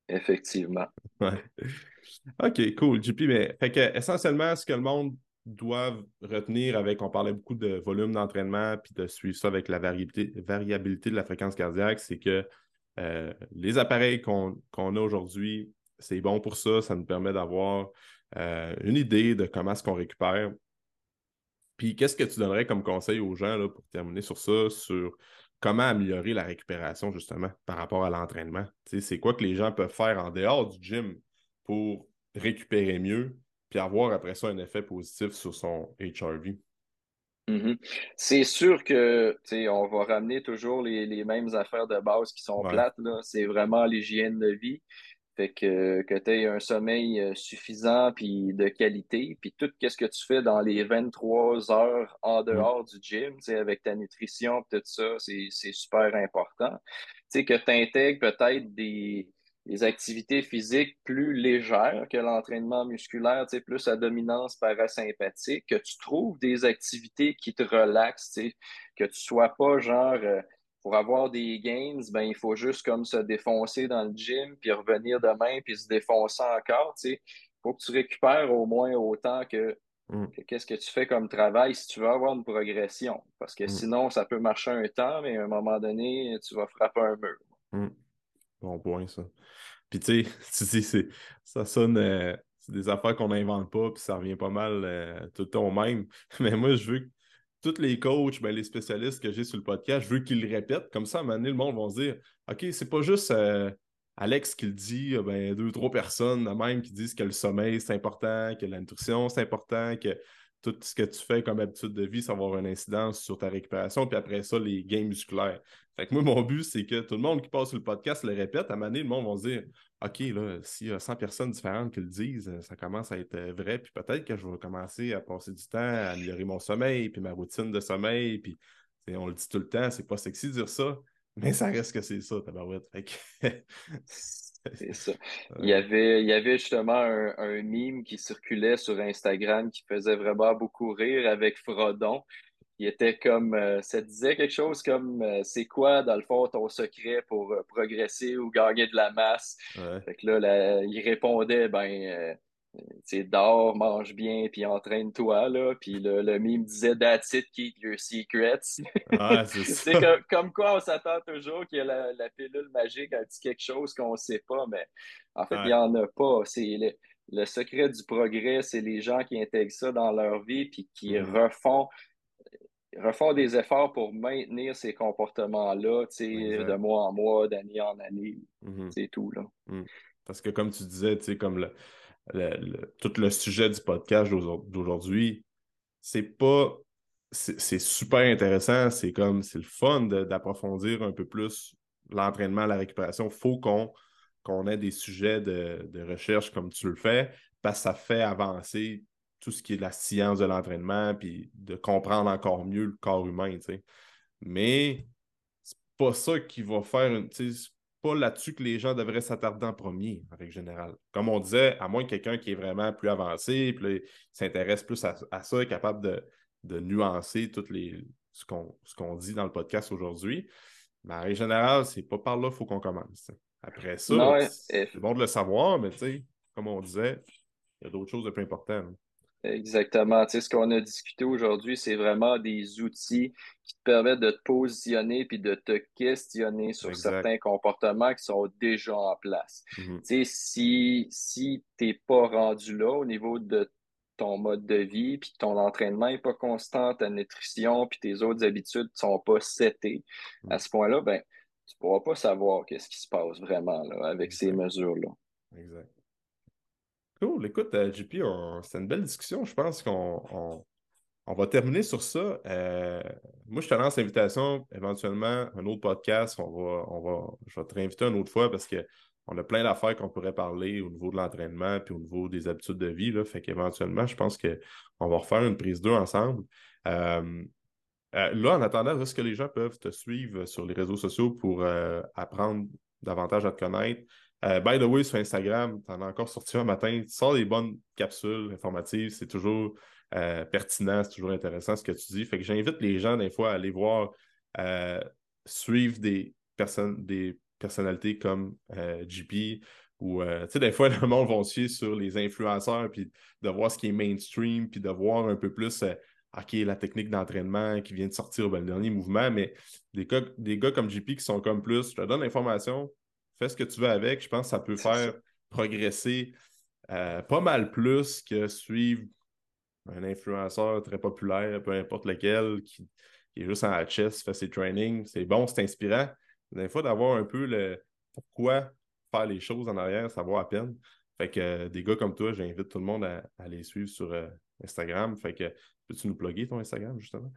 Effectivement. OK, cool, JP. Mais fait que, essentiellement, ce que le monde doit retenir avec, on parlait beaucoup de volume d'entraînement, puis de suivre ça avec la variabilité, de la fréquence cardiaque, c'est que euh, les appareils qu'on a aujourd'hui, c'est bon pour ça. Ça nous permet d'avoir euh, une idée de comment est-ce qu'on récupère. Puis qu'est-ce que tu donnerais comme conseil aux gens là, pour terminer sur ça, sur comment améliorer la récupération justement par rapport à l'entraînement? C'est quoi que les gens peuvent faire en dehors du gym? Pour récupérer mieux, puis avoir après ça un effet positif sur son HRV? Mm-hmm. C'est sûr que on va ramener toujours les, mêmes affaires de base qui sont plates. C'est vraiment l'hygiène de vie. Fait que, que tu aies un sommeil euh, suffisant puis de qualité. Puis tout ce que tu fais dans les 23 heures en mm. dehors du gym, avec ta nutrition, tout ça, c'est super important. sais que tu intègres peut-être des, des, activités physiques plus légères que l'entraînement musculaire, plus à dominance parasympathique, que tu trouves des activités qui te relaxent, que tu sois pas genre. Euh, pour avoir des gains, ben, il faut juste comme se défoncer dans le gym, puis revenir demain, puis se défoncer encore. Il faut que tu récupères au moins autant mm. que, qu'est-ce que tu fais comme travail si tu veux avoir une progression. Parce que mm. sinon, ça peut marcher un temps, mais à un moment donné, tu vas frapper un mur. Mm. Bon point, ça. Puis tu sais, tu ça sonne. Euh, c'est des affaires qu'on n'invente pas, puis ça revient pas mal euh, tout le temps au même. Mais moi, je veux que tous les coachs, ben, les spécialistes que j'ai sur le podcast, je veux qu'ils le répètent. Comme ça, à un moment donné, le monde va se dire OK, c'est pas juste euh, Alex qui le dit, ben, deux, trois personnes même qui disent que le sommeil, c'est important, que la nutrition, c'est important, que tout ce que tu fais comme habitude de vie, ça va avoir une incidence sur ta récupération, puis après ça, les gains musculaires. Fait que moi, mon but, c'est que tout le monde qui passe sur le podcast le répète. À un moment donné, le monde va se dire OK, là, s'il y a 100 personnes différentes qui le disent, ça commence à être vrai, puis peut-être que je vais commencer à passer du temps à améliorer mon sommeil, puis ma routine de sommeil, puis on le dit tout le temps, c'est pas sexy de dire ça, mais ça reste que c'est ça, tabarouette. Fait C'est ça. Il y avait, il y avait justement un, un, meme qui circulait sur Instagram qui faisait vraiment beaucoup rire avec Frodon. Il était comme, euh, ça disait quelque chose comme, euh, c'est quoi, dans le fond, ton secret pour euh, progresser ou gagner de la masse? Fait que là, il répondait, ben, tu dors, mange bien, puis entraîne-toi, là. Puis le, le meme disait « That's it, keep your secrets ah, ». c'est comme, comme, quoi on s'attend toujours qu'il y ait la, la, pilule magique, elle dit quelque chose qu'on ne sait pas, mais en fait, il n'y en a pas. C'est le, le, secret du progrès, c'est les gens qui intègrent ça dans leur vie, puis qui mm. refont refont des efforts pour maintenir ces comportements-là, de mois en mois, d'année en année. Mm-hmm. C'est tout, là. Mm. Parce que comme tu disais, tu sais, le, tout le sujet du podcast d'aujourd'hui, c'est pas. C'est super intéressant, c'est comme c'est le fun d'approfondir un peu plus l'entraînement, la récupération. Faut qu'on ait des sujets de, recherche comme tu le fais, parce que ça fait avancer tout ce qui est la science de l'entraînement, puis de comprendre encore mieux le corps humain. Mais c'est pas ça qui va faire une pas là-dessus que les gens devraient s'attarder en premier, en règle générale. Comme on disait, à moins que quelqu'un qui est vraiment plus avancé, puis s'intéresse plus à, ça, est capable de, nuancer toutes les, ce qu'on dit dans le podcast aujourd'hui. Mais en règle générale, c'est pas par là qu'il faut qu'on commence. Après ça, c'est bon de le savoir, mais comme on disait, il y a d'autres choses de plus importantes. Exactement. Tu sais, ce qu'on a discuté aujourd'hui, c'est vraiment des outils qui te permettent de te positionner puis de te questionner sur certains comportements qui sont déjà en place. Mm-hmm. Tu sais, si, si tu n'es pas rendu là au niveau de ton mode de vie, puis ton entraînement n'est pas constant, ta nutrition, puis tes autres habitudes ne sont pas setées, à mm. ce point-là, ben, tu ne pourras pas savoir qu'est-ce qui se passe vraiment là, avec ces mesures-là. Exact. Cool. Écoute, euh, JP, c'est une belle discussion. Je pense qu'on on, va terminer sur ça. Euh, moi, je te lance l'invitation, éventuellement, un autre podcast. On va, on va, je vais te réinviter une autre fois parce qu'on a plein d'affaires qu'on pourrait parler au niveau de l'entraînement puis au niveau des habitudes de vie. Fait qu'éventuellement, je pense qu'on va refaire une prise d'eux ensemble. Euh, là, en attendant, est-ce que les gens peuvent te suivre sur les réseaux sociaux pour apprendre davantage à te connaître? Euh, by the way, sur Instagram, tu en as encore sorti un matin. Tu sors des bonnes capsules informatives. C'est toujours euh, pertinent, c'est toujours intéressant ce que tu dis. Fait que j'invite les gens, des fois, à aller voir, euh, suivre des, personnes, des personnalités comme GP ou, tu sais, des fois, le monde va suivre sur les influenceurs, puis de voir ce qui est mainstream, puis de voir un peu plus. OK, la technique d'entraînement qui vient de sortir, ben, le dernier mouvement, mais des gars, des gars comme JP qui sont comme plus, je te donne l'information, fais ce que tu veux avec. Je pense que ça peut faire progresser euh, pas mal plus que suivre un influenceur très populaire, peu importe lequel, qui, est juste en chess, fait ses trainings. C'est bon, c'est inspirant. Des fois, d'avoir un peu le pourquoi faire les choses en arrière, ça vaut à peine. Fait que euh, des gars comme toi, j'invite tout le monde à, les suivre sur euh, Instagram. Fait que peux-tu nous plugger ton Instagram, justement?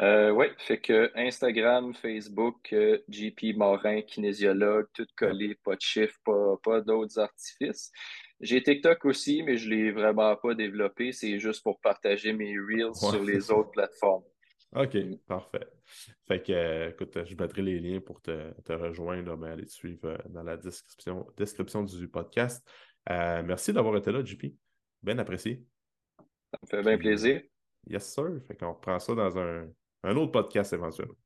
Euh, oui, fait que Instagram, Facebook, euh, JP Morin, kinésiologue, tout collé, pas de chiffres, pas, d'autres artifices. J'ai TikTok aussi, mais je ne l'ai vraiment pas développé. C'est juste pour partager mes reels sur les autres plateformes. OK, mm. parfait. Fait que, euh, écoute, je mettrai les liens pour te, rejoindre, mais aller te suivre dans la description, description du podcast. merci d'avoir été là, JP. Bien apprécié. Ça me fait bien plaisir. Yes, sir. Fait qu'on reprend ça dans un, un autre podcast éventuellement.